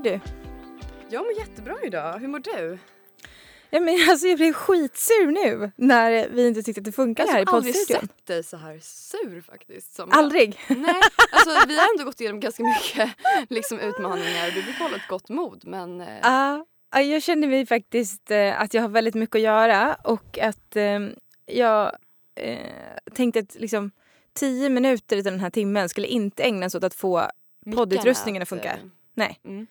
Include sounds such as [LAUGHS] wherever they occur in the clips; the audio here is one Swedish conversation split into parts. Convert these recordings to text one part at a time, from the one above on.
Mår du? Jag mår jättebra idag. Hur mår du? Ja, men [LAUGHS] alltså, jag blev skitsur nu när vi inte tyckte att det funkade här i Jag har aldrig poddstudion. sett dig så här sur faktiskt. Som Aldrig. Jag. Nej, alltså [LAUGHS] vi har ändå gått igenom ganska mycket liksom, utmaningar och du brukar hålla ett gott mod men Ja, ja, jag känner mig faktiskt eh, att jag har väldigt mycket att göra och att eh, jag eh, tänkte att liksom tio minuter av den här timmen skulle inte ägnas åt att få poddutrustningen att funka. Nej. Mm.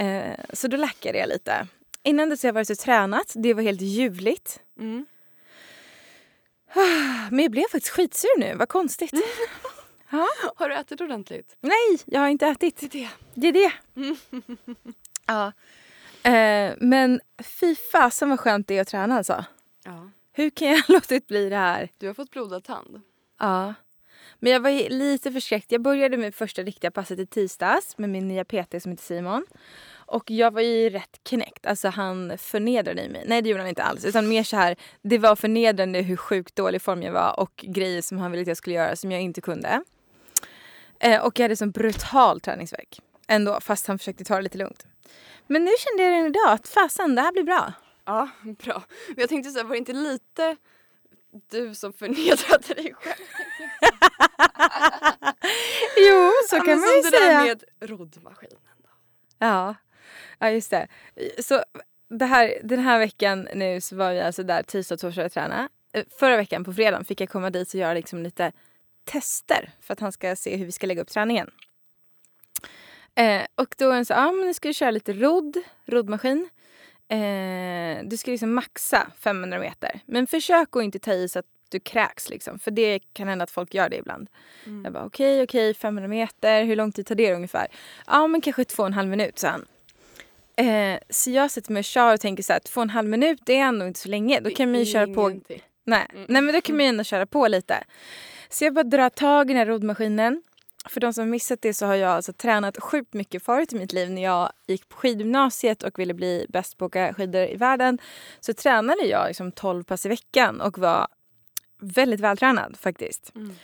Eh, så då lackade jag lite. Innan dess har jag varit och tränat. Det var helt ljuvligt. Mm. Men jag blev faktiskt skitsur nu. Vad konstigt. [LAUGHS] Har du ätit ordentligt? Nej, jag har inte ätit. Det är det. Det är det. [LAUGHS] ja. Eh, men fy fasen vad skönt det är att träna alltså. Ja. Hur kan jag [LAUGHS] låtit bli det här? Du har fått blodad tand. Ja. Men jag var lite förskräckt. Jag började med första riktiga passet i tisdags med min nya PT som heter Simon. Och jag var ju rätt knäckt. Alltså han förnedrade mig. Nej det gjorde han inte alls. Utan mer så här, det var förnedrande hur sjukt dålig form jag var och grejer som han ville att jag skulle göra som jag inte kunde. Eh, och jag hade sån brutal träningsvärk ändå fast han försökte ta det lite lugnt. Men nu kände jag redan idag att fasen det här blir bra. Ja, [LAUGHS] bra. Men jag tänkte så här, var det inte lite du som förnedrade dig själv? [LAUGHS] Jo så Ja, kan man ju som det säga. där med roddmaskinen. Ja. Ja, just det. Så det här, den här veckan nu så var vi alltså där tisdag och torsdag och träna. Eh, Förra veckan på fredagen fick jag komma dit och göra liksom lite tester för att han ska se hur vi ska lägga upp träningen. Eh, och då är han så ja men nu ska du köra lite rodd, roddmaskin. Eh, du ska liksom maxa 500 meter. Men försök att inte ta i så att du kräks liksom. För det kan hända att folk gör det ibland. Mm. Jag bara okej, okej, 500 meter. Hur lång tid tar det ungefär? Ja, men kanske två och en halv minut, sa han. Eh, så jag sätter mig och kör och tänker så här, två och en halv minut det är ändå inte så länge. Då kan man ju köra på. Nej. Mm. Nej, men då kan man ju ändå köra på lite. Så jag bara drar tag i den här roddmaskinen. För de som missat det så har jag alltså tränat sjukt mycket förut i mitt liv när jag gick på skidgymnasiet och ville bli bäst på att åka skidor i världen. Så tränade jag liksom 12 pass i veckan och var väldigt vältränad faktiskt. Mm.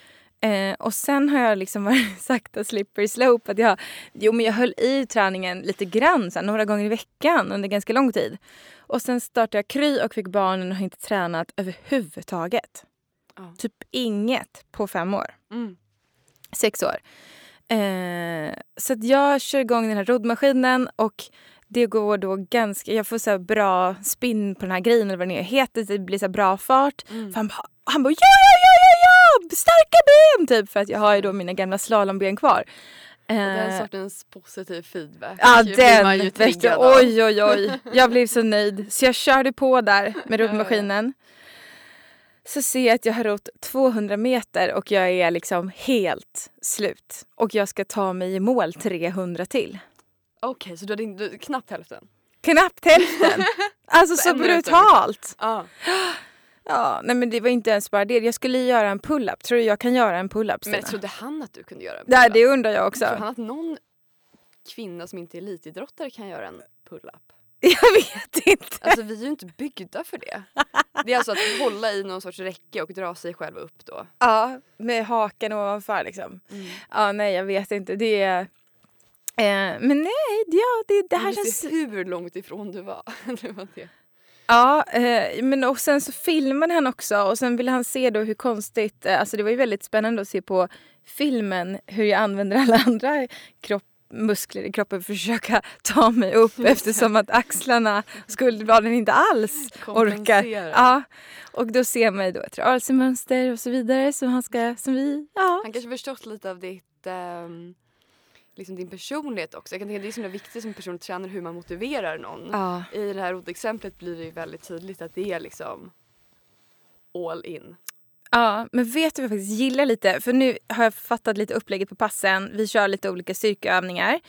Eh, och sen har jag liksom varit [LAUGHS] sakta slippery slope. Att jag, jo men jag höll i träningen lite grann, så här, några gånger i veckan under ganska lång tid. Och sen startade jag Kry och fick barnen och har inte tränat överhuvudtaget. Ja. Typ inget på fem år. Mm. Sex år. Eh, så jag kör igång den här roddmaskinen och det går då ganska, jag får så bra spinn på den här grejen eller vad det nu heter. Det blir så bra fart. Mm. För han bara, han bara ja, ja, ja, ja, starka ben! Typ för att jag har ju då mina gamla slalomben kvar. Och den Eh, sortens positiv feedback Ja den, av. oj oj oj. Jag blev så nöjd. Så jag körde på där med roddmaskinen. Så ser jag att jag har rott 200 meter och jag är liksom helt slut. Och jag ska ta mig i mål 300 till. Okej, så du hade du, knappt hälften? Knappt hälften. [LAUGHS] Alltså Så så brutalt. Ja. Ja, nej men det var inte ens bara det. Jag skulle göra en pull-up. Tror du jag kan göra en pull-up Men Stina? trodde han att du kunde göra en Nej, pull-up? det undrar jag Tror han också. att någon kvinna som inte är elitidrottare kan göra en pull-up? [LAUGHS] Jag vet inte. Alltså vi är ju inte byggda för det. Det är alltså att hålla i någon sorts räcke och dra sig själv upp då. Ja, med hakan ovanför liksom. Ja, nej jag vet inte. Det är... Eh, men nej, ja, det, det här Men känns... hur långt ifrån du var. [LAUGHS] det var det. Ja, eh, men och sen så filmade han också och sen ville han se då hur konstigt... Eh, alltså det var ju väldigt spännande att se på filmen hur jag använder alla [LAUGHS] andra kropp, muskler i kroppen för att försöka ta mig upp [LAUGHS] eftersom att axlarna, skuldbladen inte alls orkar. Ja, och då ser man ju då ett rörelsemönster och så vidare som han ska, som vi, ja. Han kanske förstått lite av ditt, ehm, liksom din personlighet också. Jag kan tänka att det är så viktigt som personlig tränare hur man motiverar någon. Ja. I det här roddexemplet blir det ju väldigt tydligt att det är liksom all in. Ja, men vet du vad jag faktiskt gillar lite? För nu har jag fattat lite upplägget på passen. Vi kör lite olika styrkeövningar.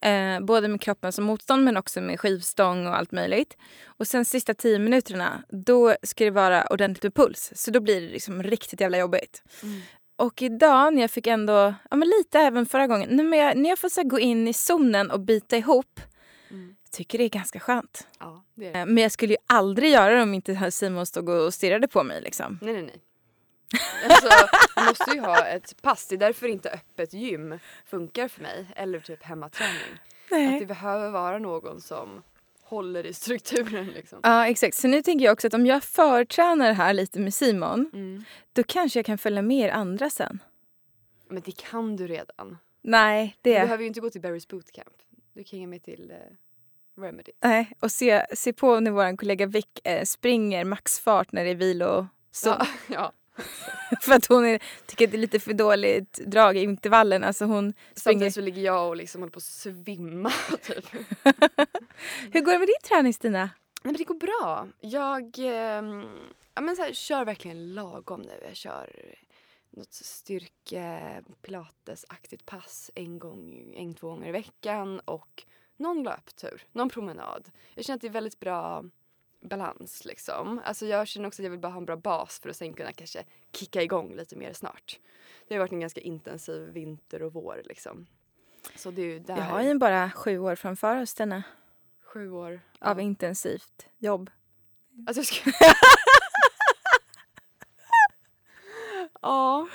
Eh, både med kroppen som motstånd men också med skivstång och allt möjligt. Och sen sista tio minuterna, då ska det vara ordentligt med puls. Så då blir det liksom riktigt jävla jobbigt. Mm. Och idag när jag fick ändå, ja men lite även förra gången, när jag, när jag får så gå in i zonen och bita ihop. Mm. Jag tycker det är ganska skönt. Ja, det det. Eh, Men jag skulle ju aldrig göra det om inte Simon stod och stirrade på mig liksom. Nej, nej, nej. Alltså, man måste ju ha ett pass. Det är därför inte öppet gym funkar för mig. Eller typ hemmaträning. Att det behöver vara någon som håller i strukturen liksom. Ja exakt. Så nu tänker jag också att om jag förtränar här lite med Simon Mm. då kanske jag kan följa med er andra sen. Men det kan du redan. Nej, Du det... behöver ju inte gå till Barry's bootcamp. Du kan hänga med till eh, Remedy. Nej, och se, se på när vår kollega Vic eh, springer maxfart när det är vilo. Så, Ja, [LAUGHS] ja. [LAUGHS] För att hon är, tycker att det är lite för dåligt drag i intervallen. Alltså hon springer... Samtidigt så ligger jag och liksom håller på att svimma [LAUGHS] typ. [LAUGHS] Hur går det med din träning Stina? Nej men det går bra. Jag ehm, ja, men så här, kör verkligen lagom nu. Jag kör något styrke pilatesaktigt pass en gång, en, två gånger i veckan och någon löptur, någon promenad. Jag känner att det är väldigt bra balans liksom. Alltså jag känner också att jag vill bara ha en bra bas för att sen kunna kanske kicka igång lite mer snart. Det har varit en ganska intensiv vinter och vår liksom. Så det är ju där Vi har ju bara sju år framför oss Stina, sju år. av ja. intensivt jobb. Alltså jag ska... [LAUGHS] ja,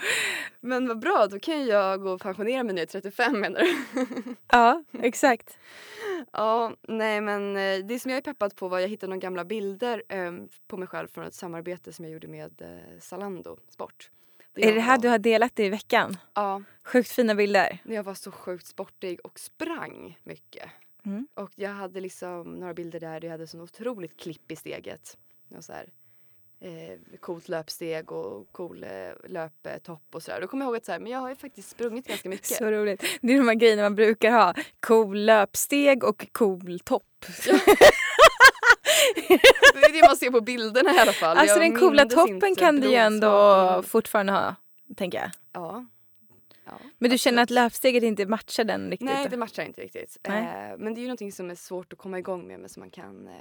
men vad bra. Då kan jag gå och pensionera mig när jag är 35 menar du? [LAUGHS] Ja, exakt. ja, nej men eh, det som jag är peppad på var jag hittade några gamla bilder eh, på mig själv från ett samarbete som jag gjorde med eh, Zalando Sport. Är jag det här var- du har delat i veckan? Ja, Sjukt fina bilder. när jag var så sjukt sportig och sprang mycket. Mm. Och jag hade liksom några bilder där jag hade så otroligt klipp i steget. Det var så här, eh, coolt löpsteg och cool eh, löptopp och sådär. Då kommer jag ihåg att så här, men jag har ju faktiskt sprungit ganska [LAUGHS] mycket. Så roligt. Det är de här grejerna man brukar ha. Cool löpsteg och cool topp. [LAUGHS] Det är det man ser på bilderna i alla fall. Alltså Jag den coola toppen kan du ju ändå fortfarande ha, tänker jag. Ja. ja. Men du känner att absolut. löpsteget inte matchar den riktigt? Nej, det matchar inte riktigt. Eh, men det är ju någonting som är svårt att komma igång med men som man kan eh,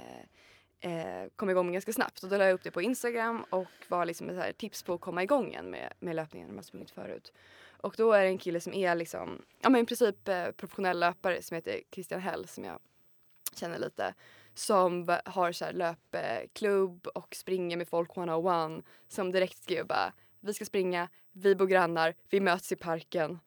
eh, kom igång med ganska snabbt. Och då la jag upp det på Instagram och var liksom ett så här tips på att komma igång igen med, med löpningen när man sprungit förut. Och då är det en kille som är liksom, ja men i princip eh, professionell löpare som heter Christian Hell som jag känner lite. Som har så här löpklubb och springer med folk one-on-one. Som direkt skrev bara, vi ska springa, vi bor grannar, vi möts i parken.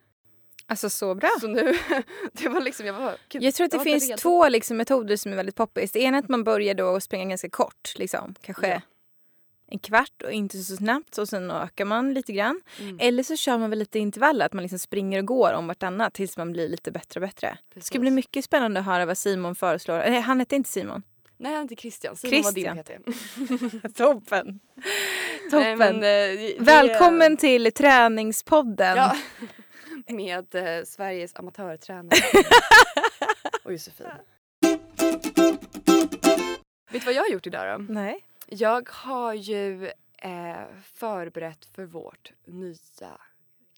Alltså så bra. Så nu, [LAUGHS] det var liksom, jag var gud, Jag tror att det jag finns redo. två liksom, metoder som är väldigt poppis. Det ena är att man börjar då springa ganska kort, liksom. kanske Ja. en kvart och inte så snabbt och sen ökar man lite grann. Mm. Eller så kör man väl lite intervaller, att man liksom springer och går om vartannat tills man blir lite bättre och bättre. Det ska Precis. bli mycket spännande att höra vad Simon föreslår. Nej, han hette inte Simon. Nej, han heter Christian. Simon Christian. var din PT. [LAUGHS] Toppen! Nej, Toppen! men, eh, det- Välkommen till träningspodden. Ja. [LAUGHS] [LAUGHS] Med eh, Sveriges amatörtränare. [LAUGHS] och Josefin. Vet du vad jag har gjort idag då? Nej. Jag har ju eh, förberett för vårt nya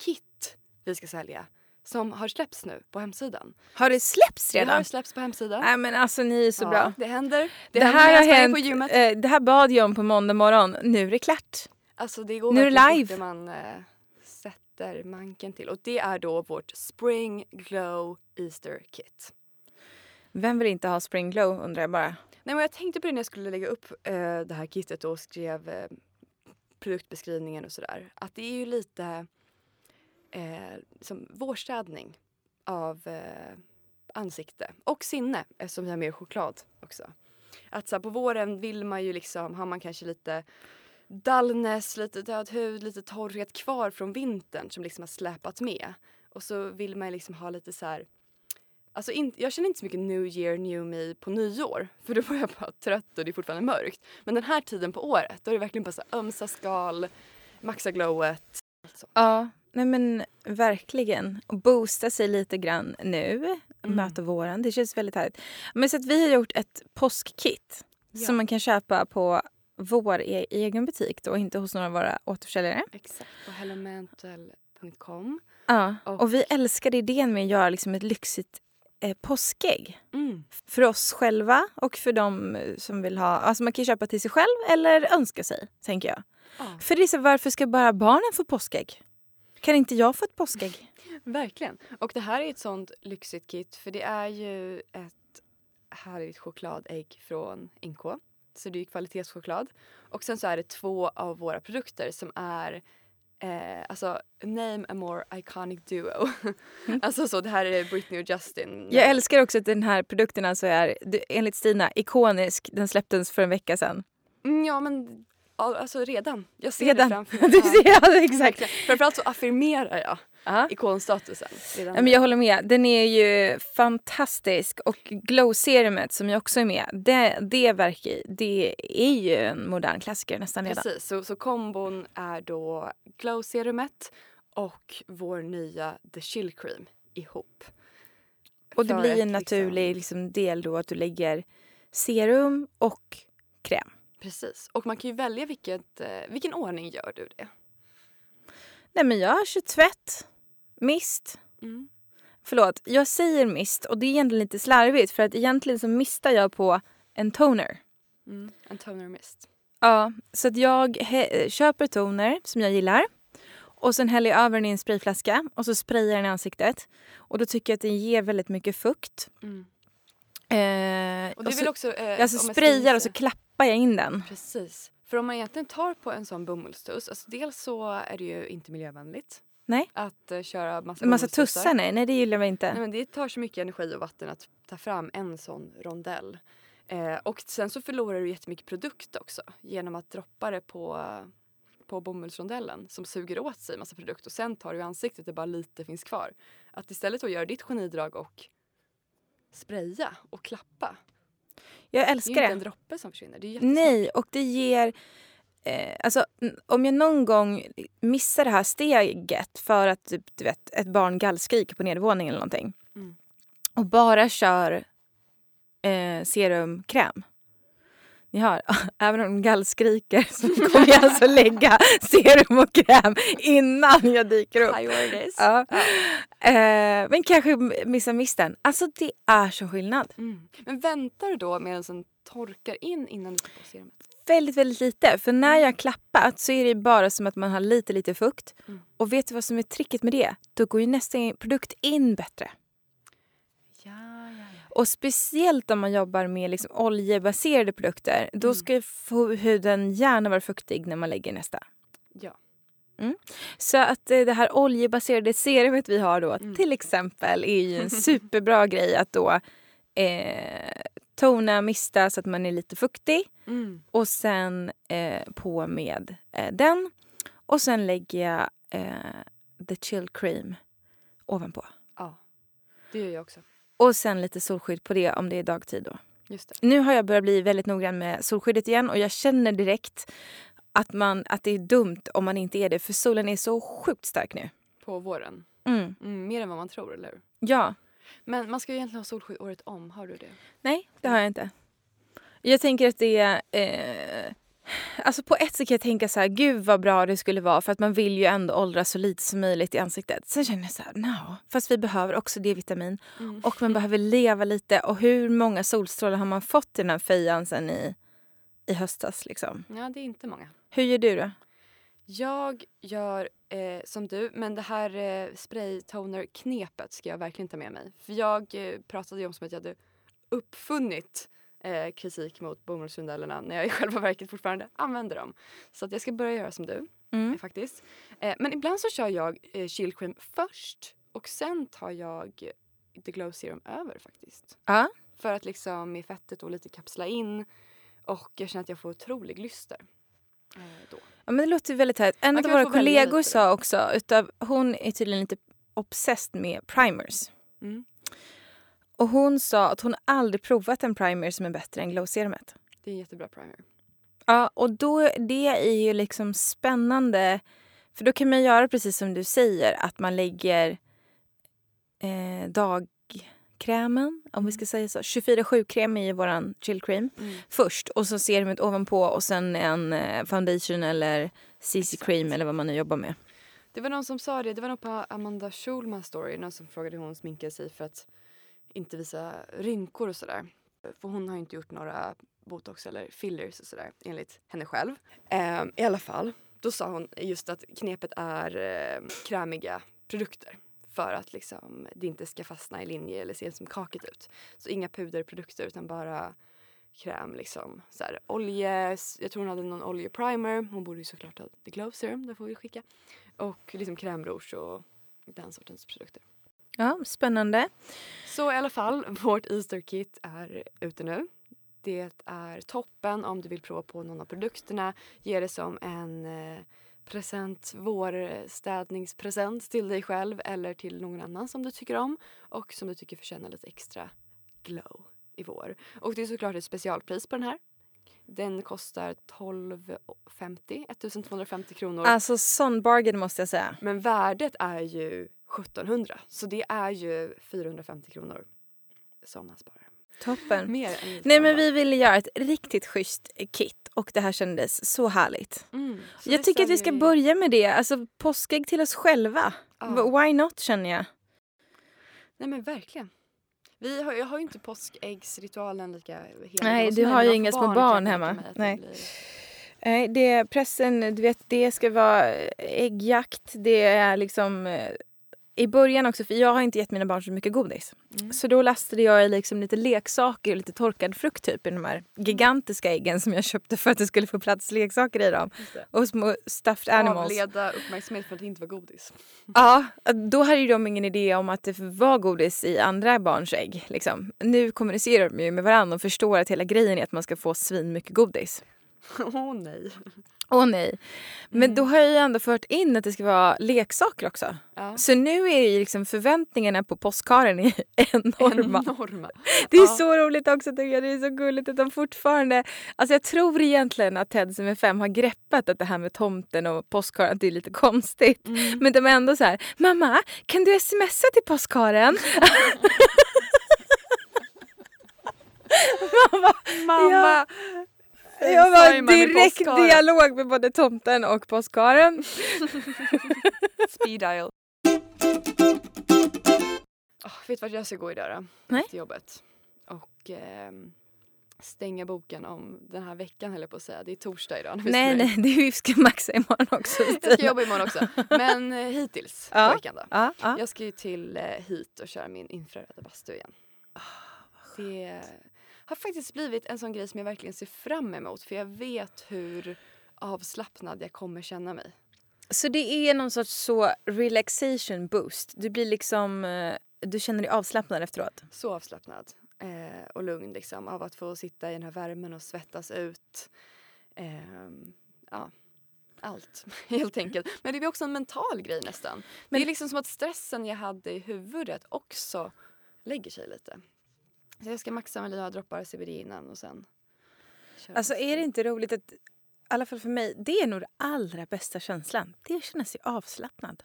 kit vi ska sälja. Som har släppts nu på hemsidan. Har det släppts Det redan? har släppts på hemsidan. Nej men alltså ni är så ja, bra. Det händer. Det, Det, händer här har hänt, på gymmet. eh, det här bad jag om på måndag morgon. Nu är det klart. Alltså det går Nu är det live. man eh, sätter manken till. Och det är då vårt Spring Glow Easter Kit. Vem vill inte ha spring glow undrar jag bara. Nej, men jag tänkte på det när jag skulle lägga upp eh, det här kittet och skrev eh, produktbeskrivningen och sådär. Att det är ju lite eh, som vårstädning av eh, ansikte och sinne eftersom vi har mer choklad också. Att så här, på våren vill man ju liksom, har man kanske lite dullness, lite död hud, lite torrhet kvar från vintern som liksom har släpat med. Och så vill man liksom ha lite så här Alltså in, jag känner inte så mycket new year, new me på nyår. För då var jag bara trött och det är fortfarande mörkt. Men den här tiden på året, då är det verkligen bara så här ömsa skal, maxa glowet. Alltså. Ja, nej men verkligen. Och boosta sig lite grann nu. Mm. Möta våren. Det känns väldigt härligt. Men så att vi har gjort ett påskkit Ja. som man kan köpa på vår e- egen butik då, inte hos några av våra återförsäljare. Exakt, på hellomantel.com. Ja, Och- och vi älskade idén med att göra liksom ett lyxigt eh, påskägg. Mm. För oss själva och för de eh, som vill ha... Alltså man kan köpa till sig själv eller önska sig, tänker jag. Ja, För det är så, varför ska bara barnen få påskägg? Kan inte jag få ett påskägg? [LAUGHS] verkligen. Och det här är ett sånt lyxigt kit för det är ju ett härligt chokladägg från NK. Så det är kvalitetschoklad. Och sen så är det två av våra produkter som är Eh, alltså, name a more iconic duo. [LAUGHS] alltså så, det här är Britney och Justin. Jag älskar också att den här produkten alltså är enligt Stina ikonisk. Den släpptes för en vecka sedan. Mm, ja men alltså redan. Jag ser Redan. det framför [LAUGHS] Du ser, ja, exakt. Framförallt så affirmerar jag Ja. ikonstatusen. Redan Ja, men jag håller med. Den är ju fantastisk. Och glow-serumet som jag också är med, det, det, verkar, det är ju en modern klassiker nästan redan. Precis, så, så kombon är då glow-serumet och vår nya The Chill Cream ihop. Och det För blir en naturlig liksom, del då att du lägger serum och kräm. Precis, och man kan ju välja vilket, eh, vilken ordning gör du det? Nej men jag kör tvätt, mist. Mm. Förlåt, jag säger mist och det är egentligen lite slarvigt för att egentligen så mistar jag på en toner. Mm. En toner mist. Ja, så att jag köper toner som jag gillar och sen häller jag över den i en sprayflaska och så sprayar jag den i ansiktet. Och då tycker jag att den ger väldigt mycket fukt. Mm. Eh, Och det är så, också... Eh, jag alltså sprayar och så gissa- klappar jag in den. Precis. För om man egentligen tar på en sån bomullstuss, alltså dels så är det ju inte miljövänligt. Nej. Att eh, köra massa massa tussar, nej, nej det gillar vi inte. Nej, men det tar så mycket energi och vatten att ta fram en sån rondell. Eh, och sen så förlorar du jättemycket produkt också genom att droppa det på, på bomullsrondellen som suger åt sig massa produkt och sen tar du i ansiktet där bara lite finns kvar. Att istället då göra ditt genidrag och spraya och klappa. Jag Det är ju älskar inte det. en droppe som försvinner. Det är. Nej, och det ger... Eh, alltså, om jag någon gång missar det här steget för att typ, du vet, ett barn gallskriker på nedervåningen eller någonting Mm. och bara kör eh, serumkräm. Hör, [LAUGHS] även om de gallskriker så kommer jag alltså lägga serum och kräm innan jag dyker upp. Priorities. Ja. Eh, men kanske missa misten. Alltså det är så skillnad. Mm. Men väntar du då medan den torkar in innan du tar på serumet? Väldigt, väldigt lite. För när jag klappat så är det bara som att man har lite, lite fukt. Mm. Och vet du vad som är tricket med det? Då går ju nästa produkt in bättre. Och speciellt om man jobbar med liksom oljebaserade produkter. Då Mm. ska få- huden gärna vara fuktig när man lägger nästa. ja. Så att eh, det här oljebaserade serumet vi har då Mm. till exempel är ju en superbra [LAUGHS] grej att då eh, tona, mista så att man är lite fuktig. Mm. Och sen eh, på med eh, den. Och sen lägger jag eh, the chill cream ovanpå. ja. Det gör jag också. Och sen lite solskydd på det om det är dagtid då. Just det. Nu har jag börjat bli väldigt noggrann med solskyddet igen och jag känner direkt att, man, att det är dumt om man inte är det för solen är så sjukt stark nu. På våren. Mm. Mm, mer än vad man tror, eller hur? Ja, Men man ska ju egentligen ha solskydd året om. Har du det? nej det har jag inte. Jag tänker att det är... Eh, alltså på ett sätt kan jag tänka så här, gud vad bra det skulle vara för att man vill ju ändå åldras så lite som möjligt i ansiktet. Sen känner jag så här, no, fast vi behöver också D-vitamin Mm. och man behöver leva lite och hur många solstrålar har man fått i den här fejan sen i, i höstas liksom. Ja, det är inte många. Hur gör du då? Jag gör eh, som du, men det här eh, spray-toner-knepet ska jag verkligen ta med mig. För jag eh, pratade ju om som att jag hade uppfunnit eh, kritik mot bomullsrondellerna när jag i [LAUGHS] själva verket fortfarande använder dem. Så att jag ska börja göra som du Mm. eh, faktiskt. Eh, men ibland så kör jag eh, chill cream först och sen tar jag the glow serum över faktiskt. Ja. För att liksom med fettet och lite kapsla in och jag känner att jag får otrolig lyster. Eh, då. Ja, men det låter väldigt härligt. En Man av våra kollegor sa också, utav, hon är tydligen lite obsessed med primers. Mm. Och hon sa att hon aldrig provat en primer som är bättre än glow-serumet. Det är en jättebra primer. Ja, och då, det är ju liksom spännande. För då kan man göra precis som du säger, att man lägger eh, dagkrämen, om vi ska säga så. 24-7-kräm i våran chill cream Mm. först och så serumet ovanpå och sen en eh, foundation eller CC Exakt. cream eller vad man nu jobbar med. Det var någon som sa det, det var nog på Amanda Schulmans story, någon som frågade hur hon sminkade sig för att inte visa rynkor och sådär. För hon har ju inte gjort några botox eller fillers och sådär enligt henne själv. Eh, I alla fall, då sa hon just att knepet är eh, krämiga produkter för att liksom det inte ska fastna i linje eller se som kakigt ut. Så inga puderprodukter utan bara kräm liksom. Så här, olje, jag tror hon hade någon oljeprimer. Hon borde ju såklart ha the glow serum, det får vi skicka. Och liksom krämrouge och den sortens produkter. Ja, spännande. Så i alla fall, vårt Easter kit är ute nu. Det är toppen om du vill prova på någon av produkterna. Ge det som en eh, present, vårstädningspresent till dig själv eller till någon annan som du tycker om och som du tycker förtjänar lite extra glow i vår. Och det är såklart ett specialpris på den här. Den kostar 12,50, 1250 kronor. Alltså sån bargain måste jag säga. Men värdet är ju 1700 så det är ju 450 kronor som man sparar. Toppen. Mer än Nej men vi ville göra ett riktigt schysst kit och det här kändes så härligt. Mm. Så jag tycker att vi ska säljer börja med det. Alltså påskägg till oss själva. Ja. Why not känner jag. Nej men verkligen. Vi har, jag har ju inte påskäggsritualen lika hel Nej, du har ju inga små barn tänka hemma. att det Nej. blir- Nej, det är pressen, du vet, det ska vara äggjakt. Det är liksom eh, i början också, för jag har inte gett mina barn så mycket godis. Mm. Så då lastade jag i liksom lite leksaker och lite torkad frukt typ i de här gigantiska äggen som jag köpte för att det skulle få plats leksaker i dem. Och små stuffed animals. Avleda uppmärksamhet för att det inte var godis. Ja, då hade ju de ingen idé om att det var godis i andra barns ägg. Liksom. Nu kommunicerar de ju med varandra och förstår att hela grejen är att man ska få svin mycket godis. [LAUGHS] Åh nej. Åh nej. Men Mm. då har jag ju ändå fört in att det ska vara leksaker också. Ja. Så nu är ju liksom förväntningarna på påskharen [LAUGHS] är enorma. Enorma. Det är Ja. så roligt också tycker jag. Det är så gulligt att de fortfarande... Alltså jag tror egentligen att Ted som är fem har greppat att det här med tomten och påskharen att det är lite konstigt. Mm. Men de är ändå så här, mamma kan du smsa till påskharen? [LAUGHS] Mamma, Mamma! Jag var direkt dialog med både tomten och påskharen. [LAUGHS] Speed dial. Oh, vet du vart jag ska gå idag då? Nej. Efter jobbet. Och ehm, stänga boken om den här veckan höll jag på att säga. Det är torsdag idag. Nej, nej, det är vi ska maxa imorgon också. Jag ska jobba imorgon också. Men eh, hittills Ja. på veckan då. Ja, ja. Jag ska ju till eh, hit och köra min infraröda bastu igen. Ah, Det har faktiskt blivit en sån grej som jag verkligen ser fram emot för jag vet hur avslappnad jag kommer känna mig. Så det är någon sorts så relaxation boost. Du blir liksom, eh, du känner dig avslappnad efteråt. Så avslappnad eh, och lugn liksom av att få sitta i den här värmen och svettas ut. Ehm, ja, allt [LAUGHS] helt enkelt. Men det är också en mental grej nästan. Men- Det är liksom som att stressen jag hade i huvudet också lägger sig lite. Så jag ska maxa med några droppar CBD innan och sen Alltså är det inte roligt att, i alla fall för mig, det är nog den allra bästa känslan. Det är att känna sig avslappnad.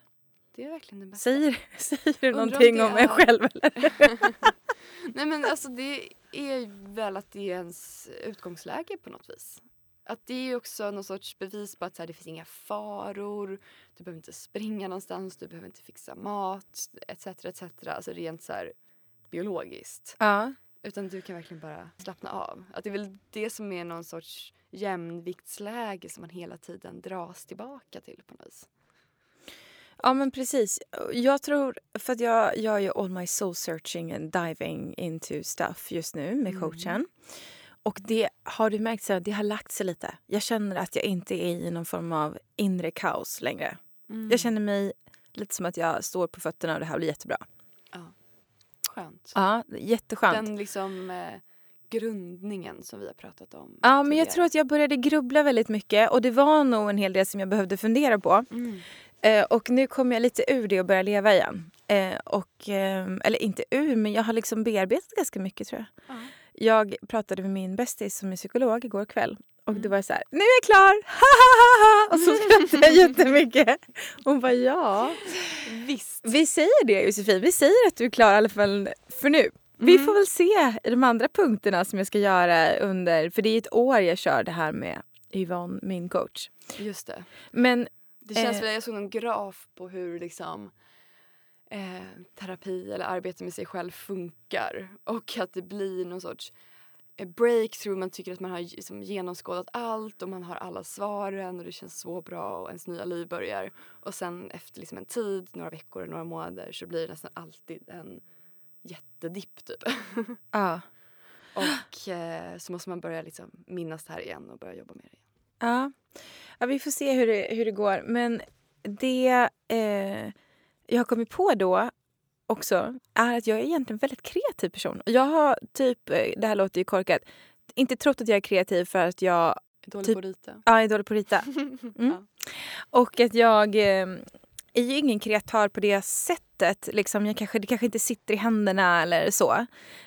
Det är verkligen det bästa. Säger, [LAUGHS] säger du om någonting om mig är- själv eller? [LAUGHS] Nej men alltså det är väl att det är ens utgångsläge på något vis. Att det är också någon sorts bevis på att så här, det finns inga faror, du behöver inte springa någonstans, du behöver inte fixa mat etc. etc. Alltså rent så här biologiskt. Ja. Utan du kan verkligen bara slappna av. Att det är väl det som är någon sorts jämviktsläge som man hela tiden dras tillbaka till på något vis. ja men precis. Jag tror, för att jag gör ju all my soul searching and diving into stuff just nu med Mm. coachen. Och det har du märkt, så det har lagt sig lite. Jag känner att jag inte är i någon form av inre kaos längre. Mm. Jag känner mig lite som att jag står på fötterna och det här blir jättebra. Skönt. Ja, jätteskönt. Den liksom eh, grundningen som vi har pratat om. Ja, men jag tidigare. tror att jag började grubbla väldigt mycket och det var nog en hel del som jag behövde fundera på. Mm. Eh, och nu kommer jag lite ur det och börjar leva igen. Eh, och, eh, eller inte ur, men jag har liksom bearbetat ganska mycket tror jag. Ja. Jag pratade med min bästis som är psykolog igår kväll. Och Mm. det var så här, nu är jag klar! [LAUGHS] Och så skrattade jag jättemycket. Hon bara, ja. Visst. Vi säger det Josefin, vi säger att du är klar i alla fall för nu. Vi Mm. får väl se i de andra punkterna som jag ska göra under, för det är ett år jag kör det här med Yvonne, min coach. Just det. Men Det känns Eh. väl, jag såg någon graf på hur liksom eh, terapi eller arbete med sig själv funkar. Och att det blir någon sorts breakthrough. Man tycker att man har liksom genomskådat allt och man har alla svaren och det känns så bra och ens nya liv börjar. Och sen efter liksom en tid, några veckor, några månader så blir det nästan alltid en jättedipp typ. [LAUGHS] ja, och eh, så måste man börja liksom minnas det här igen och börja jobba med det igen. ja. ja vi får se hur det, hur det går. Men det eh, jag har kommit på då också är att jag är egentligen en väldigt kreativ person. Jag har typ, eh, det här låter ju korkat, inte trott att jag är kreativ för att jag Dålig Typ- på att rita. ja, är dålig på att rita. [LAUGHS] Mm. Och att jag eh, är ju ingen kreatör på det sättet. Liksom, jag kanske, det kanske inte sitter i händerna eller så.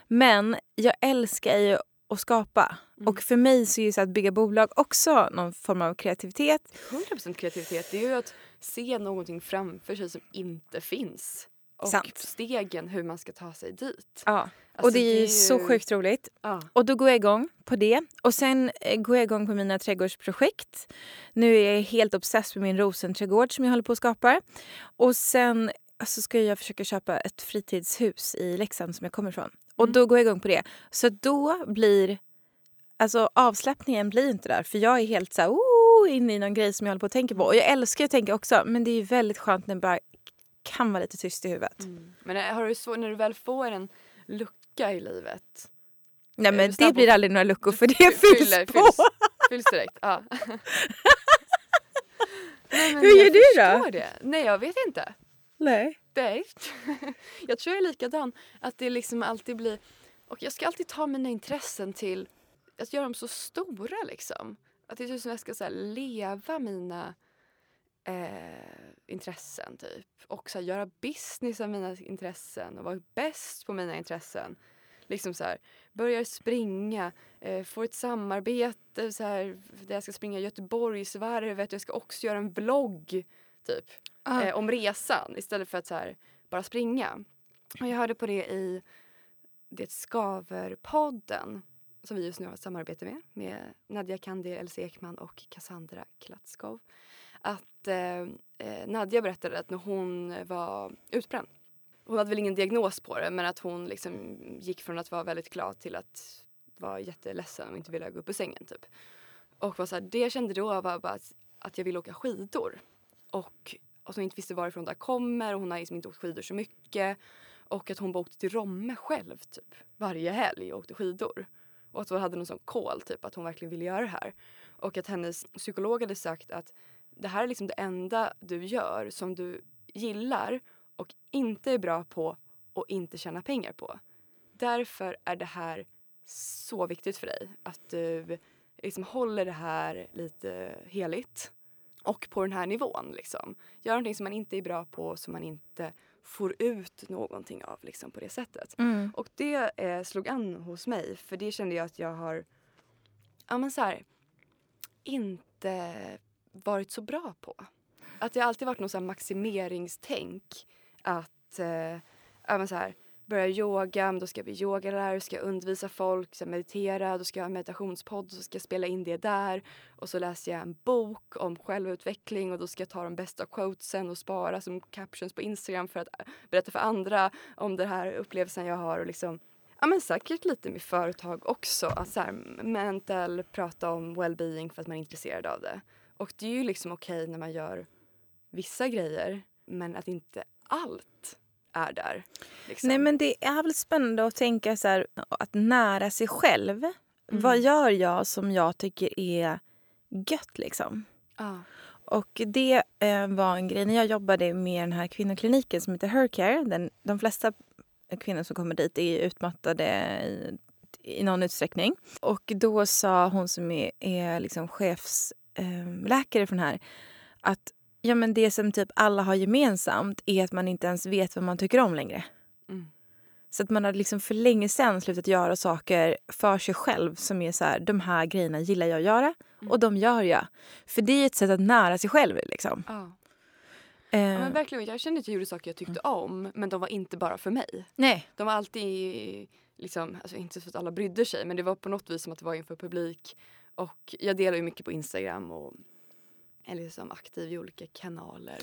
Men jag älskar ju att skapa. Mm. Och för mig så är så att bygga bolag också någon form av kreativitet. 100% kreativitet det är ju att se någonting framför sig som inte finns. Och Sant. stegen hur man ska ta sig dit. Ja. Alltså, och det är ju så sjukt roligt. Ja. Och då går jag igång på det. Och sen eh, går jag igång på mina trädgårdsprojekt. Nu är jag helt obsess med min rosenträdgård som jag håller på att skapa. Och sen alltså, ska jag försöka köpa ett fritidshus i Leksand som jag kommer ifrån. Och Mm. då går jag igång på det. Så då blir... Alltså avslappningen blir inte där. För jag är helt så här, oh, inne i någon grej som jag håller på att tänka på. Och jag älskar att tänka också. Men det är väldigt skönt när det bara kan vara lite tyst i huvudet. Mm. Men är- har du så, när du väl får en lucka i livet. Nej Är men det blir aldrig några luckor för det Fy- fylls fyller- på. fylls. Fylls direkt. Ja. [LAUGHS] Nej, Hur gör du då? Det. Nej jag vet inte. Nej. Nej. [LAUGHS] jag tror jag är likadan. Att det liksom alltid blir... Och jag ska alltid ta mina intressen till att göra dem så stora liksom. Att det är typ som jag ska så leva mina eh, intressen typ. Och så här, göra business av mina intressen och vara bäst på mina intressen. Liksom så här, börjar springa, eh, får ett samarbete så här, där jag ska springa Göteborgsvarvet. Jag ska också göra en vlogg typ Ah. eh, om resan istället för att så här, bara springa. Och jag hörde på det i Det Skaver-podden som vi just nu har ett samarbete med, med Nadja Kandi, Elsie Ekman och Cassandra Klatskov. Att eh, eh, Nadja berättade att när hon var utbränd, hon hade väl ingen diagnos på det, men att hon liksom gick från att vara väldigt glad till att vara jätteledsen och inte vilja gå upp ur sängen typ. Och var så här, det jag kände då var bara att, att jag ville åka skidor. Och och som inte visste varifrån det här kommer och hon har liksom inte åkt skidor så mycket. Och att hon bara åkte till Romme själv typ varje helg och åkte skidor. Och att hon hade någon sån call typ att hon verkligen ville göra det här. Och att hennes psykolog hade sagt att det här är liksom det enda du gör som du gillar och inte är bra på och inte tjänar pengar på. Därför är det här så viktigt för dig att du liksom håller det här lite heligt och på den här nivån. Liksom. Gör någonting som man inte är bra på som man inte får ut någonting av liksom, på det sättet. Mm. Och det eh, slog an hos mig för det kände jag att jag har ja, men så här, inte varit så bra på. Att det alltid varit något så här maximeringstänk. Att eh, ja, så här, börja yoga, men då ska jag bli yogalärare, ska jag undervisa folk, ska jag meditera, då ska jag ha en meditationspodd, så ska jag spela in det där. Och så läser jag en bok om självutveckling och då ska jag ta de bästa quotesen och spara som captions på Instagram för att eh, berätta för andra om den här upplevelsen jag har och liksom Ja men säkert lite med företag också. Att så här, mental, prata om well-being för att man är intresserad av det. Och det är ju liksom okej när man gör vissa grejer men att inte allt är där. Liksom. Nej men det är väl spännande att tänka så här, att nära sig själv. Mm. Vad gör jag som jag tycker är gött liksom? Ja. Och det eh, var en grej när jag jobbade med den här kvinnokliniken som heter Hercare. Den, de flesta kvinnor som kommer dit är utmattade i, i någon utsträckning. Och då sa hon som är, är liksom chefsläkare eh, läkare från här att ja, men det som typ alla har gemensamt är att man inte ens vet vad man tycker om längre. Mm. Så att man har liksom för länge sedan slutat göra saker för sig själv som är så här, de här grejerna gillar jag att göra Mm. och de gör jag. För det är ett sätt att nära sig själv liksom. Ja. Eh, Ja, men verkligen, jag kände att jag gjorde saker jag tyckte om men de var inte bara för mig. nej. De var alltid, liksom, alltså inte för att alla brydde sig men det var på något vis som att det var inför publik. Och jag delar ju mycket på Instagram och är liksom aktiv i olika kanaler.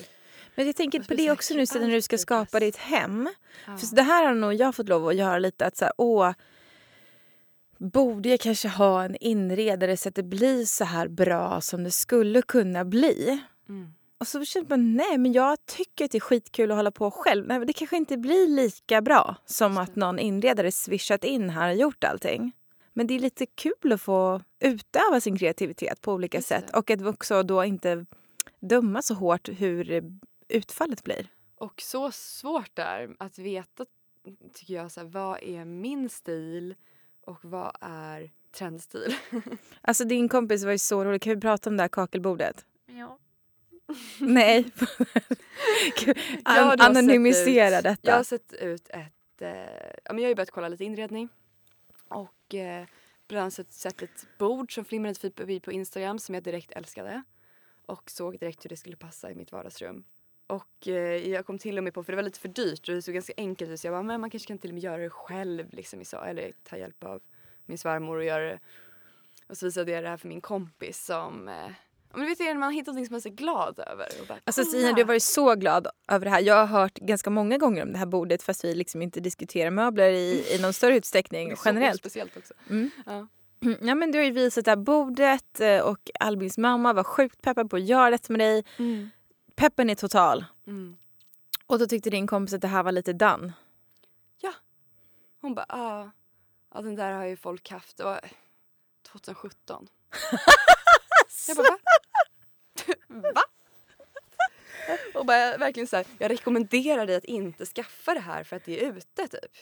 Men jag tänker på det också nu när du ska skapa ditt hem. Ja. För det här har nog jag fått lov att göra lite att så här, åh, borde jag kanske ha en inredare så att det blir så här bra som det skulle kunna bli? Mm. Och så känner man, nej men jag tycker att det är skitkul att hålla på själv. Nej, men det kanske inte blir lika bra som att någon inredare swishat in här och gjort allting. Men det är lite kul att få utöva sin kreativitet på olika Just sätt det. och att också då inte döma så hårt hur utfallet blir. Och så svårt där att veta, tycker jag, så här, vad är min stil och vad är trendstil? [LAUGHS] Alltså din kompis var ju så rolig. Kan vi prata om det här kakelbordet? Ja. [LAUGHS] Nej. [LAUGHS] An- anonymisera ut, detta. Jag har sett ut ett... Eh, ja, men jag har ju börjat kolla lite inredning. Och eh, bland sett, ett bord som flimrade typ förbi på Instagram som jag direkt älskade. Och såg direkt hur det skulle passa i mitt vardagsrum. Och eh, jag kom till och med på, för det var lite för dyrt och det såg ganska enkelt ut. Så jag bara, men man kanske kan till och med göra det själv. Liksom, i så, eller ta hjälp av min svärmor och göra det. Och så visade jag det här för min kompis som... Eh, men du vet när man har hittat något som man är så glad över. Bara, Alltså! Stina, du har varit så glad över det här. Jag har hört ganska många gånger om det här bordet fast vi liksom inte diskuterar möbler i, i någon större [LAUGHS] Det utsträckning är så generellt. speciellt också. Mm. Ja. [CLEARS THROAT] Ja, men du har ju visat det här bordet eh, och Albins mamma var sjukt peppad på att göra detta med dig. Mm. Peppen är total. Mm. Och då tyckte din kompis att det här var lite done. Hon bara, ah, ja den där har ju folk haft. Det var 2017. [LAUGHS] jag bara, va? Va? Och bara, verkligen så här, jag rekommenderar dig att inte skaffa det här för att det är ute typ.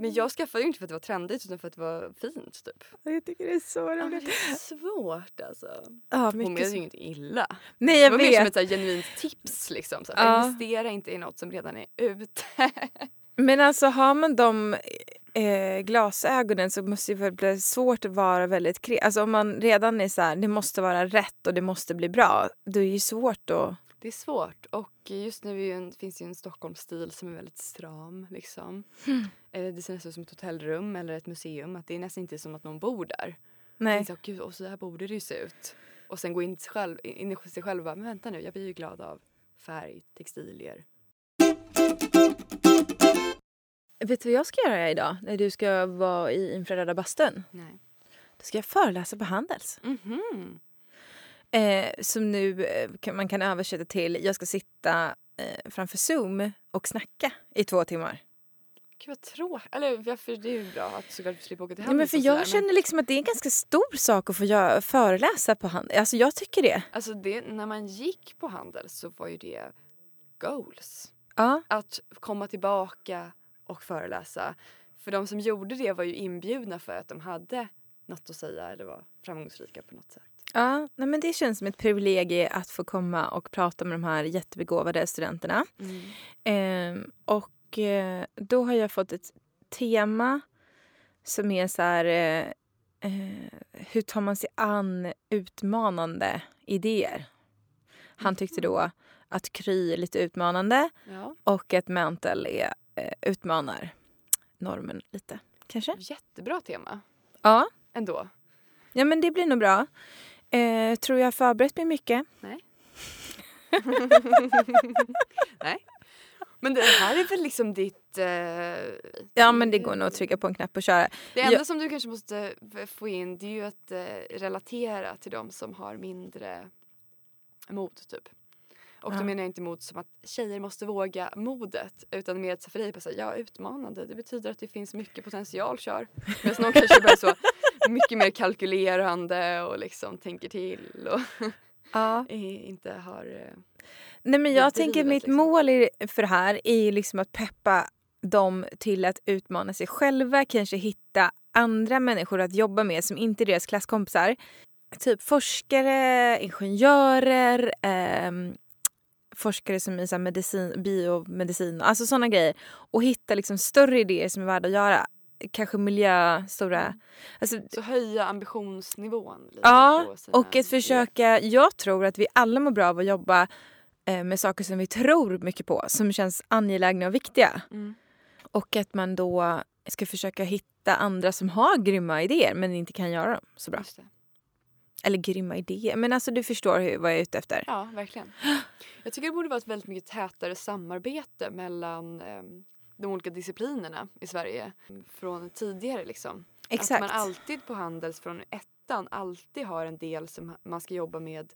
Men jag skaffade ju inte för att det var trendigt utan för att det var fint typ. Jag tycker det är så Ja, roligt. det är svårt alltså. Ja, Hon mycket menade så. ju inte illa. Nej, Det jag var mer som vet. ett så här, genuint tips liksom. Så här, Ja. Investera inte i något som redan är ute. Men alltså har man de eh, glasögonen så måste det bli svårt att vara väldigt kreativ. Alltså om man redan är så här, det måste vara rätt och det måste bli bra. Då är det ju svårt att... Det är svårt och just nu ju en, finns ju en Stockholmsstil som är väldigt stram. Liksom. Eller det ser nästan ut som ett hotellrum eller ett museum. Att det är nästan inte som att någon bor där. Nej. Så, Gud, och så här borde det ju se ut. Och sen gå in, själv, in i sig själv och bara, men vänta nu, jag blir ju glad av färg, textilier. Vet du vad jag ska göra idag när du ska vara i infraröda bastun? Nej. Då ska jag föreläsa på Handels. Mhm. Eh, som nu eh, kan, man kan översätta till jag ska sitta eh, framför Zoom och snacka i två timmar. Gud vad tråkigt. Eller varför, det är ju bra att såklart slippa åka till Ja, men Handels för jag känner liksom att det är en ganska stor sak att få göra, föreläsa på Handels. Alltså jag tycker det. Alltså det, när man gick på Handels så var ju det goals. Ja. att komma tillbaka och föreläsa. För de som gjorde det var ju inbjudna för att de hade något att säga eller var framgångsrika på något sätt. Ja, nej men det känns som ett privilegie att få komma och prata med de här jättebegåvade studenterna. Ehm, och eh, då har jag fått ett tema som är så här... Eh, eh, hur tar man sig an utmanande idéer? Han tyckte då att Kry är lite utmanande Ja, och att Mantle är, utmanar normen lite. Kanske? jättebra tema Ja. ändå. ja, men det blir nog bra. Eh, tror jag har förberett mig mycket? Nej. [LAUGHS] Nej. Men det här är väl liksom ditt... Eh, Ja, men det går nog att trycka på en knapp och köra. Det enda Ja. som du kanske måste få in det är ju att eh, relatera till de som har mindre mod typ. Och Ja. då menar jag inte mod som att tjejer måste våga modet utan mer för dig säga ja utmanande det betyder att det finns mycket potential kör. Medan någon kanske bara så [LAUGHS] mycket mer kalkylerande och liksom tänker till och [LAUGHS] Ja. [LAUGHS] eh, inte har eh, Nej, men jag tänker drivet, mitt liksom. mål för det här är ju liksom att peppa dem till att utmana sig själva, kanske hitta andra människor att jobba med som inte är deras klasskompisar. Typ forskare, ingenjörer, ehm, forskare som i så medicin, biomedicin, alltså sådana grejer. Och hitta liksom större idéer som är värda att göra. Kanske miljö, stora... Alltså, så höja ambitionsnivån. Lite Ja, och att försöka... Jag tror att vi alla mår bra av att jobba eh, med saker som vi tror mycket på, som känns angelägna och viktiga. Mm. Och att man då ska försöka hitta andra som har grymma idéer men inte kan göra dem så bra. Eller grymma idéer, men alltså du förstår hur, vad jag är ute efter. Ja, verkligen. Jag tycker det borde vara ett väldigt mycket tätare samarbete mellan ehm, de olika disciplinerna i Sverige från tidigare. Liksom. Exakt. Att man alltid på Handels från ettan alltid har en del som man ska jobba med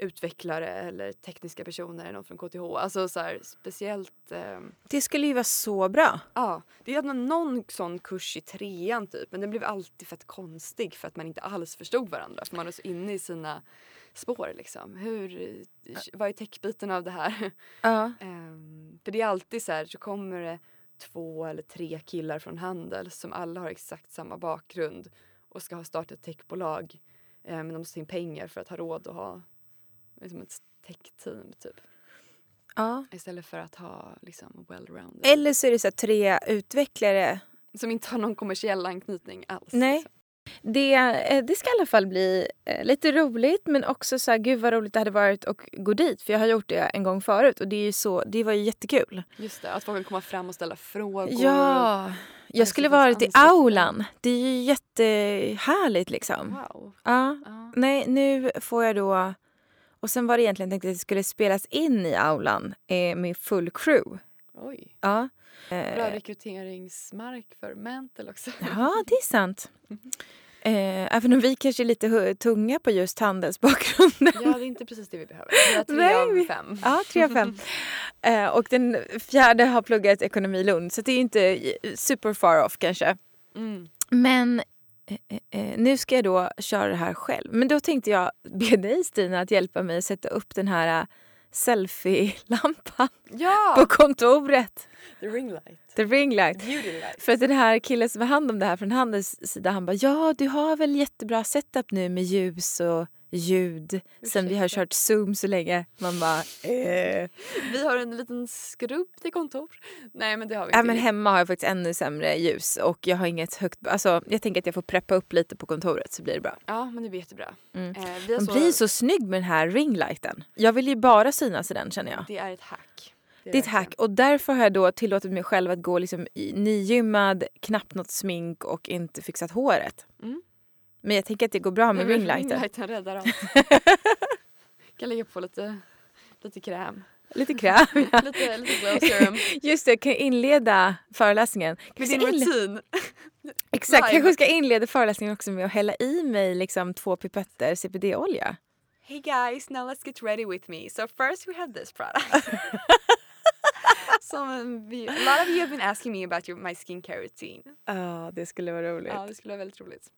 utvecklare eller tekniska personer eller någon från KTH. Alltså så här, speciellt... Eh, Det skulle ju vara så bra. ja, det är någon sån kurs i trean typ men den blev alltid fett konstig för att man inte alls förstod varandra för man är så inne i sina spår liksom. Hur, vad är techbiten av det här? Ja. [LAUGHS] Ehm, för det är alltid så här, så kommer det två eller tre killar från Handel som alla har exakt samma bakgrund och ska ha startat ett techbolag. Eh, men de måste in pengar för att ha råd att ha liksom ett tech-team typ. ja. Istället för att ha liksom well-rounded. Eller så är det så tre utvecklare. Som inte har någon kommersiell anknytning alls. Nej. Liksom. Det, eh, det ska i alla fall bli eh, lite roligt men också så här, gud vad roligt det hade varit att gå dit för jag har gjort det en gång förut och det, är ju så, det var ju jättekul. Just det, att folk kan komma fram och ställa frågor. Ja, jag skulle sätta varit i aulan. Det är ju jättehärligt liksom. Wow. Ja. Ja. Nej, nu får jag då... Och sen var det egentligen tänkt att det skulle spelas in i aulan eh, med full crew. Oj. Ja. Bra Eh, rekryteringsmark för Mantle också. ja, det är sant. Eh, även om vi kanske är lite tunga på just handelsbakgrunden. Ja, det är inte precis det vi behöver. Vi har tre Nej, av fem. Ja, tre av fem. Eh, och den fjärde har pluggat ekonomi Lund så det är inte super far off kanske. Mm. Men Eh, eh, eh, nu ska jag då köra det här själv. Men då tänkte jag be dig Stina att hjälpa mig att sätta upp den här eh, selfie-lampan Ja! [LAUGHS] på kontoret. The ring light. The ring light. Beauty light. För att den här killen som har hand om det här från Handels sida han bara ja du har väl jättebra setup nu med ljus och ljud sen vi har Ursäkta. kört zoom så länge. Man bara eh. Vi har en liten skrubb till kontor. Nej men det har vi Ja, inte. men hemma har jag faktiskt ännu sämre ljus och jag har inget högt... Alltså, jag tänker att jag får preppa upp lite på kontoret så blir det bra. Ja men det blir jättebra. Mm. Eh, Man blir så snygg med den här ringlighten. Jag vill ju bara synas i den känner jag. Det är ett hack. Det är ett hack och därför har jag då tillåtit mig själv att gå liksom nygymmad, knappt något smink och inte fixat håret. Mm. Men jag tänker att det går bra med ringlighten. Ringlighten räddar allt. [LAUGHS] kan lägga på lite, lite kräm. Lite kräm. [LAUGHS] ja. lite, lite glow serum. [LAUGHS] Just det, jag kan inleda föreläsningen. Med din inle- rutin. Exakt, live. kanske ska inleda föreläsningen också med att hälla i mig liksom två pipetter CBD-olja. Hey guys, now let's get ready with me. So first we have this product. Som vi, a lot of you have been asking me about your, my skincare routine. Ja, det skulle vara roligt. Ja, det skulle vara väldigt roligt.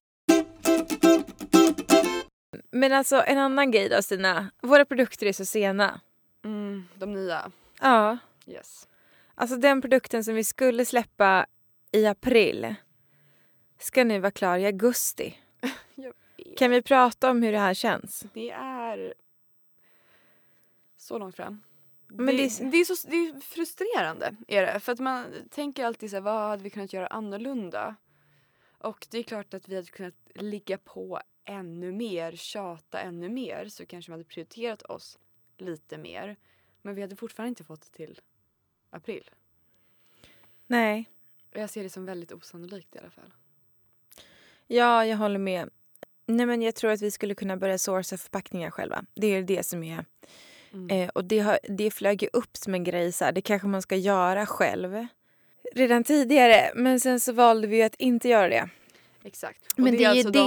Men alltså en annan grej då Stina. Våra produkter är så sena. Mm, de nya. Ja. Yes. Alltså den produkten som vi skulle släppa i april ska nu vara klar i augusti. [LAUGHS] Kan vi prata om hur det här känns? Det är så långt fram. Men det, det det, är- så, det är frustrerande. Är det. För att man tänker alltid så här, vad hade vi kunnat göra annorlunda? Och det är klart att vi hade kunnat ligga på ännu mer, tjata ännu mer så kanske man hade prioriterat oss lite mer. Men vi hade fortfarande inte fått det till april. Nej. Jag ser det som väldigt osannolikt i alla fall. Ja, jag håller med. Nej, men jag tror att vi skulle kunna börja sourca förpackningar själva. Det är det som är... Mm. Eh, och det, har, det flög ju upp som en grej. Så här. Det kanske man ska göra själv redan tidigare. Men sen så valde vi att inte göra det. Exakt. Och Men det, det är alltså det-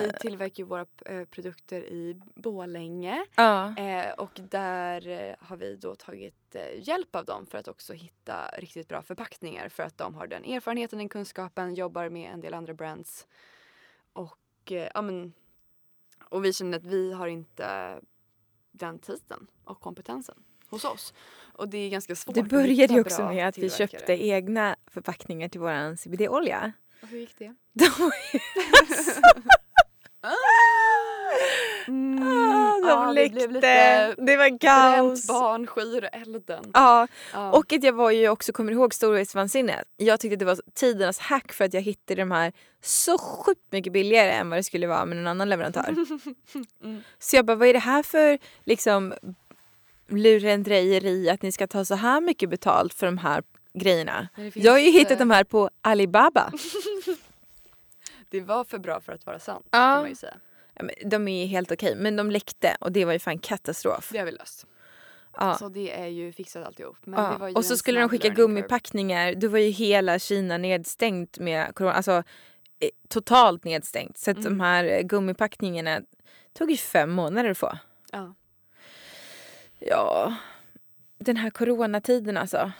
De, vi tillverkar ju våra eh, produkter i Bålänge. Ja. Eh, och där eh, har vi då tagit eh, hjälp av dem för att också hitta riktigt bra förpackningar för att de har den erfarenheten, den kunskapen, jobbar med en del andra brands. Och, eh, ja, men, och vi känner att vi har inte den tiden och kompetensen hos oss. Och det är ganska svårt Det att började ju också med att vi köpte egna förpackningar till vår CBD-olja. Och hur gick det? [LAUGHS] De var ju [LAUGHS] Mm, Ah, de det lite Det var kaos. barn skyr elden. Ja, Ja. och att jag var ju också, kommer ihåg storhetsvansinne. Jag tyckte det var tidernas hack för att jag hittade de här så sjukt mycket billigare än vad det skulle vara med en annan leverantör. [LAUGHS] Mm. Så jag bara, vad är det här för liksom lurendrejeri att ni ska ta så här mycket betalt för de här grejerna? Jag har ju hittat eh, de här på Alibaba. [LAUGHS] [LAUGHS] Det var för bra för att vara sant Ja. kan man ju säga. De är helt okej, men de läckte och det var ju fan katastrof. Det har vi löst. Ja. Så det är ju fixat alltihop. Men Ja. Och så skulle de skicka curve. gummipackningar. Då var ju hela Kina nedstängt med corona. Alltså eh, totalt nedstängt. Så att de Mm. här eh, gummipackningarna tog ju fem månader att få. Ja. Ja, den här coronatiden alltså.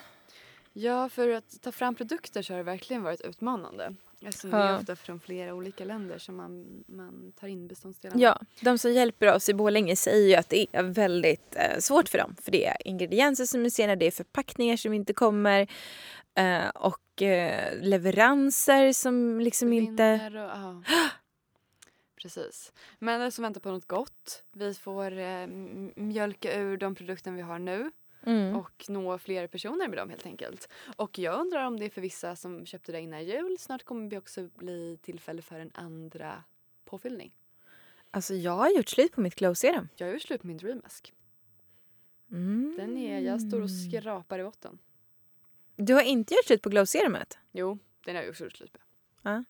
Ja, för att ta fram produkter så har det verkligen varit utmanande. Eftersom det Ja. är ofta från flera olika länder som man, man tar in beståndsdelarna. Ja, de som hjälper oss i Borlänge säger ju att det är väldigt eh, svårt för dem. För det är ingredienser som är sena, det är förpackningar som inte kommer eh, och eh, leveranser som liksom inte... Och, ja. [GASPS] Precis. Men det som väntar på något gott. Vi får eh, mjölka ur de produkter vi har nu Mm. och nå fler personer med dem helt enkelt. Och jag undrar om det är för vissa som köpte det innan jul. Snart kommer det också bli tillfälle för en andra påfyllning. Alltså jag har gjort slut på mitt glow serum. Jag har gjort slut på min Dream Mask. Mm. Den är, jag står och skrapar i botten. Du har inte gjort slut på glow serumet? Jo, den har jag också gjort slut på. Ja,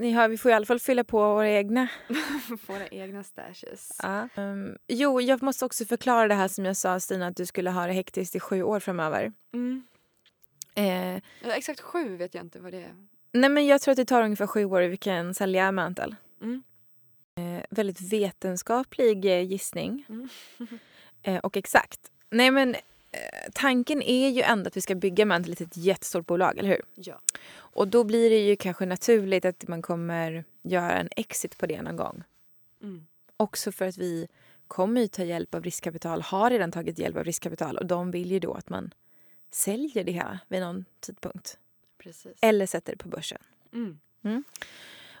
ni hör, vi får i alla fall fylla på våra egna. [LAUGHS] Våra egna stashes. Ja. Um, jo, jag måste också förklara det här som jag sa Stina att du skulle ha det hektiskt i sju år framöver. Mm. Eh, Ja, Exakt sju vet jag inte vad det är. nej men jag tror att det tar ungefär sju år vi kan sälja Mantle. Mm. Eh, väldigt vetenskaplig eh, gissning. Mm. [LAUGHS] eh, och exakt. Nej men tanken är ju ändå att vi ska bygga Mantle till ett jättestort bolag, eller hur? Ja. Och då blir det ju kanske naturligt att man kommer göra en exit på det någon gång. Mm. Också för att vi kommer ju ta hjälp av riskkapital, har redan tagit hjälp av riskkapital och de vill ju då att man säljer det här vid någon tidpunkt. Precis. Eller sätter det på börsen. Mm.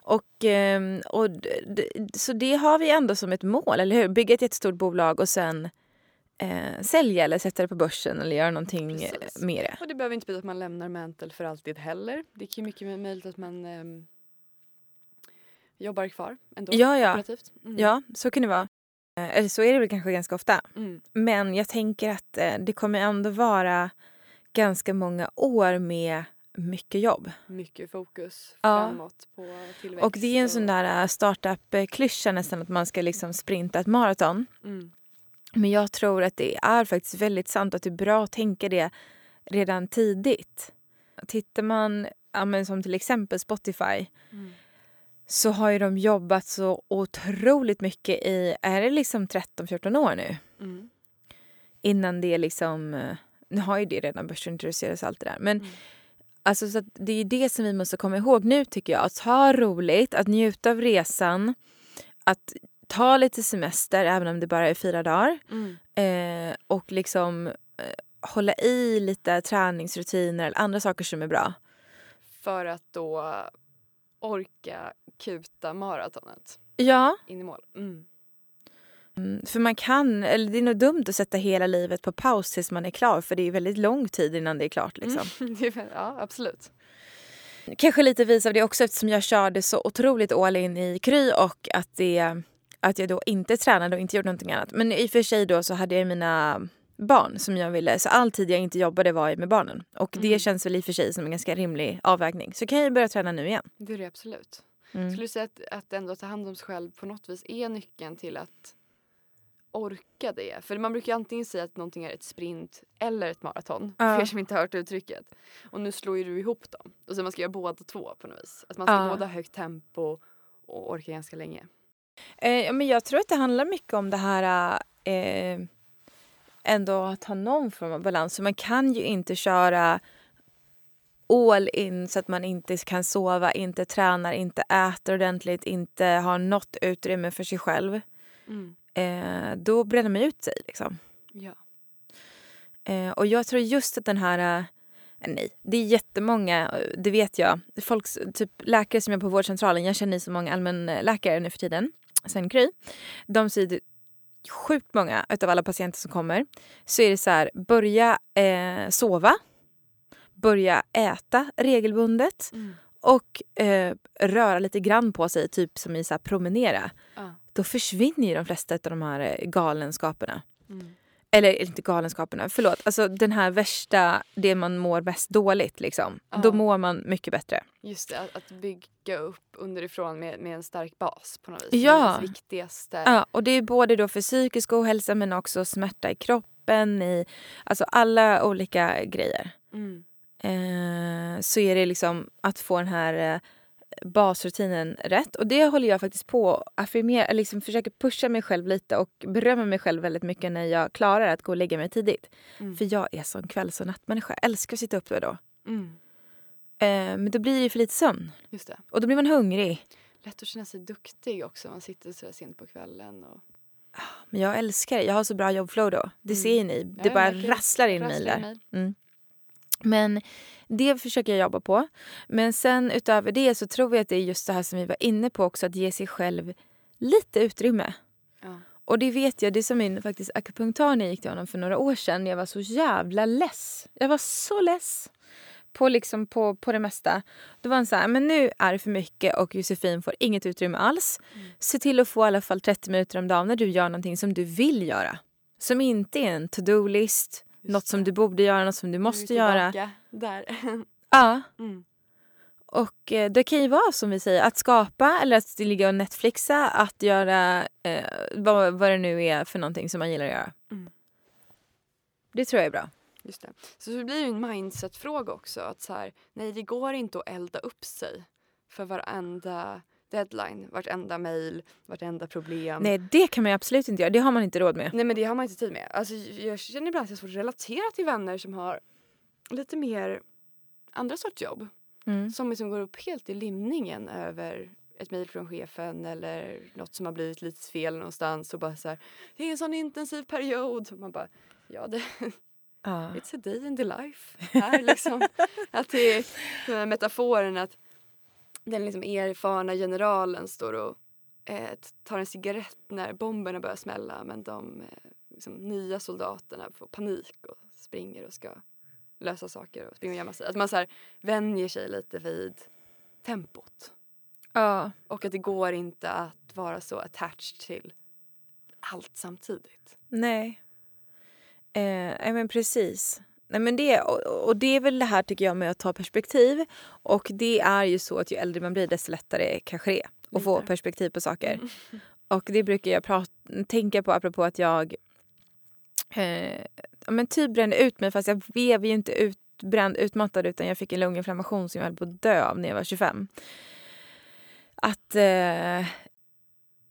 Och, ehm, och så det har vi ändå som ett mål, eller hur? Bygga ett jättestort bolag och sen eh, sälja eller sätta det på börsen eller göra någonting eh, Precis. med det. Och det behöver inte betyda att man lämnar Mantle för alltid heller. Det ju mycket möjligt att man ehm, jobbar kvar ändå. Ja, ja. Mm. Ja, så kan det vara. Eh, Eller så är det väl kanske ganska ofta. Mm. Men jag tänker att eh, det kommer ändå vara ganska många år med mycket jobb. Mycket fokus Ja. framåt på tillväxt. Och det är en sån där eh, startup-klyscha nästan att man ska liksom sprinta ett maraton. Mm. Men jag tror att det är faktiskt väldigt sant och att det är bra att tänka det redan tidigt. Tittar man, ja, men som till exempel Spotify, Mm. så har ju de jobbat så otroligt mycket i, är det liksom 13-14 år nu? Mm. Innan det liksom, eh, nu har ju det redan börsintroducerats allt det där. Men Mm. alltså så det är det som vi måste komma ihåg nu tycker jag. Att ha roligt, att njuta av resan, att ta lite semester även om det bara är fyra dagar. Mm. Eh, och liksom eh, hålla i lite träningsrutiner eller andra saker som är bra. För att då orka kuta maratonet Ja, in i mål. Mm. mm, för man kan, eller det är nog dumt att sätta hela livet på paus tills man är klar för det är väldigt lång tid innan det är klart. Liksom. Mm. [LAUGHS] Ja, absolut. Kanske lite vis av det också eftersom jag körde så otroligt all in i Kry och att, det, att jag då inte tränade och inte gjorde någonting annat. Men i och för sig då så hade jag mina barn som jag ville, så all tid jag inte jobbade var med barnen. Och det Mm. känns väl i och för sig som en ganska rimlig avvägning. Så kan jag börja träna nu igen. Det är det absolut. Mm. Skulle du säga att, att ändå ta hand om sig själv på något vis är nyckeln till att orka det? För man brukar ju antingen säga att någonting är ett sprint eller ett maraton. Ja. För er som inte har hört uttrycket. Och nu slår ju du ihop dem. Och så man ska göra båda två på något vis. Att man ska Ja. både ha högt tempo och orka ganska länge. Eh, men jag tror att det handlar mycket om det här eh, ändå att ha någon form av balans. För man kan ju inte köra all in så att man inte kan sova, inte tränar, inte äter ordentligt, inte har något utrymme för sig själv. Mm. Eh, då bränner man ut sig. Liksom. Ja. Eh, och jag tror just att den här... Eh, nej, det är jättemånga, det vet jag. Folk, typ läkare som är på vårdcentralen, jag känner så många allmänläkare nu för tiden, sen Kry. De säger sjukt många av alla patienter som kommer så är det så här, börja eh, sova, börja äta regelbundet Mm. och eh, röra lite grann på sig, typ som i så här promenera. Ja. Då försvinner ju de flesta av de här eh, galenskaperna. Mm. Eller inte galenskaperna, förlåt. Alltså den här värsta, det man mår mest dåligt liksom. Ja. Då mår man mycket bättre. Just det, att, att bygga upp underifrån med, med en stark bas på något vis. Ja. Det viktigaste. Ja, och det är både då för psykisk ohälsa men också smärta i kroppen, i alltså alla olika grejer. Mm. Eh, så är det liksom att få den här basrutinen rätt. Och det håller jag faktiskt på att affirmera, liksom försöker pusha mig själv lite och berömma mig själv väldigt mycket när jag klarar att gå och lägga mig tidigt. Mm. För jag är sån kvälls och nattmänniska. Jag älskar att sitta uppe då. Mm. Eh, men då blir det för lite sömn. Just det. Och då blir man hungrig. Lätt att känna sig duktig också. Man sitter så sent på kvällen. Och... Men jag älskar det. Jag har så bra jobbflow då. Det Mm. ser ni. Ja, Det jag bara rasslar in mejl där. Mm. Men det försöker jag jobba på. Men sen utöver det så tror jag att det är just det här som vi var inne på också. Att ge sig själv lite utrymme. Ja. Och det vet jag, det som min faktiskt akupunktör när jag gick till honom för några år sedan. Jag var så jävla less. Jag var så less. På, liksom på, på det mesta. Då var han så här, men nu är det för mycket och Josefin får inget utrymme alls. Mm. Se till att få i alla fall 30 minuter om dagen när du gör någonting som du vill göra. Som inte är en to-do-list, Just något som du borde göra, något som du måste göra. Där. [LAUGHS] Ja, Mm. och eh, det kan ju vara som vi säger, att skapa eller att ligga och Netflixa, att göra eh, vad, vad det nu är för någonting som man gillar att göra. Mm. Det tror jag är bra. Just det. Så det blir ju en mindset-fråga också. Att så här, nej, det går inte att elda upp sig för varenda deadline, vartenda mejl, vartenda problem. Nej, det kan man ju absolut inte göra. Det har man inte råd med. Nej men det har man inte tid med. Alltså, jag känner ibland att jag har svårt att relatera till vänner som har lite mer andra sorts jobb. Mm. Som liksom går upp helt i limningen över ett mejl från chefen eller något som har blivit lite fel någonstans och bara så här, det är en sån intensiv period. Och man bara, ja det, Ja. [LAUGHS] it's a day in the life. Här liksom. [LAUGHS] att det är metaforen att den liksom erfarna generalen står och eh, tar en cigarett när bomberna börjar smälla men de eh, liksom, nya soldaterna får panik och springer och ska lösa saker och springer och gömma sig. Att man så här vänjer sig lite vid tempot. ja. Och att det går inte att vara så attached till allt samtidigt. Nej. Eh, men precis. Nej, men det, och, det är väl det här tycker jag med att ta perspektiv. Och det är ju så att ju äldre man blir desto lättare kanske det är att få perspektiv på saker. Och det brukar jag prata, tänka på apropå att jag eh, men typ brände ut mig fast jag blev ju inte utbränd, utmattad utan jag fick en lunginflammation som jag höll på att dö av när jag var 25. Att eh,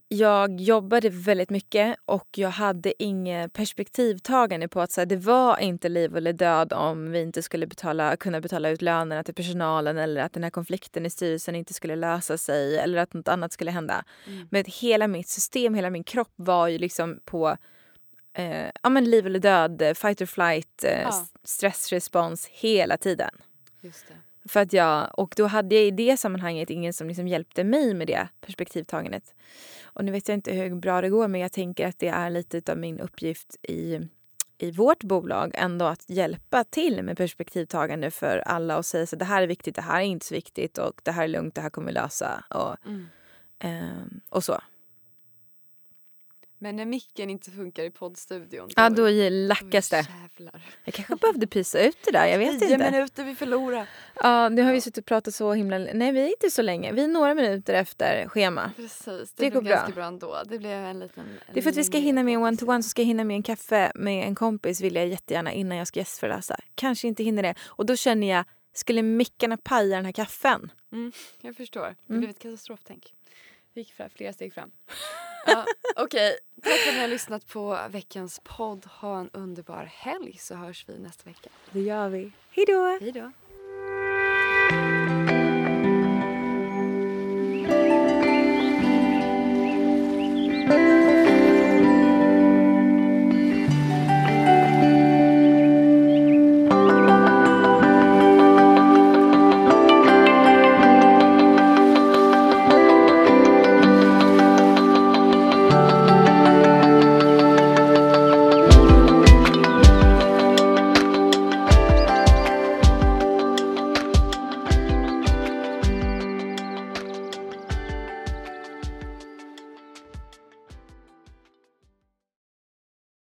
jag jobbade väldigt mycket och jag hade inget perspektivtagande på att så här, det var inte liv eller död om vi inte skulle betala, kunna betala ut lönerna till personalen eller att den här konflikten i styrelsen inte skulle lösa sig eller att något annat skulle hända. Mm. Men hela mitt system, hela min kropp var ju liksom på eh, ja, men liv eller död, fight or flight, eh, Ja. stressrespons hela tiden. Just det. För att jag, och då hade jag i det sammanhanget ingen som liksom hjälpte mig med det perspektivtagandet. Och nu vet jag inte hur bra det går men jag tänker att det är lite av min uppgift i, i vårt bolag ändå att hjälpa till med perspektivtagande för alla och säga så det här är viktigt, det här är inte så viktigt och det här är lugnt, det här kommer vi lösa och, Mm. ehm, och så. Men när micken inte funkar i poddstudion Ja, då lackas det. Jag kanske behövde pysa ut det där, jag vet Tio inte. minuter vi förlorar. Ja, nu har vi suttit och pratat så himla... Nej, vi är inte så länge. Vi är några minuter efter schema. Precis, Det det, går bra. bra ändå. Det blev en liten... Det är för att vi ska hinna med en one-to-one så ska jag hinna med en kaffe med en kompis vill jag jättegärna innan jag ska gästföreläsa. Kanske inte hinner det. Och då känner jag, skulle mickarna paja den här kaffen? Jag förstår. Det Mm. blev ett katastroftänk. Vi gick fram, flera steg fram. [LAUGHS] ja, Okej, tack för att ni har lyssnat på veckans podd. Ha en underbar helg så hörs vi nästa vecka. Det gör vi. Hej då! Hej då!